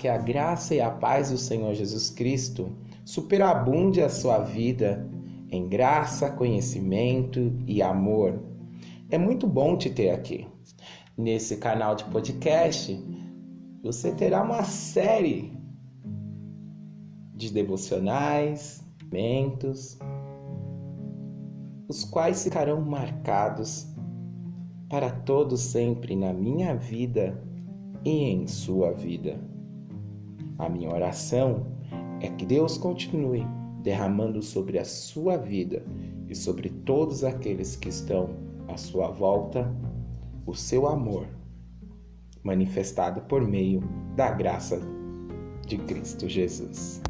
que a graça e a paz do Senhor Jesus Cristo superabunde a sua vida em graça, conhecimento e amor. É muito bom te ter aqui. Nesse canal de podcast, você terá uma série de devocionais, momentos, os quais ficarão marcados para todo sempre na minha vida e em sua vida. A minha oração é que Deus continue derramando sobre a sua vida e sobre todos aqueles que estão à sua volta o seu amor, manifestado por meio da graça de Cristo Jesus.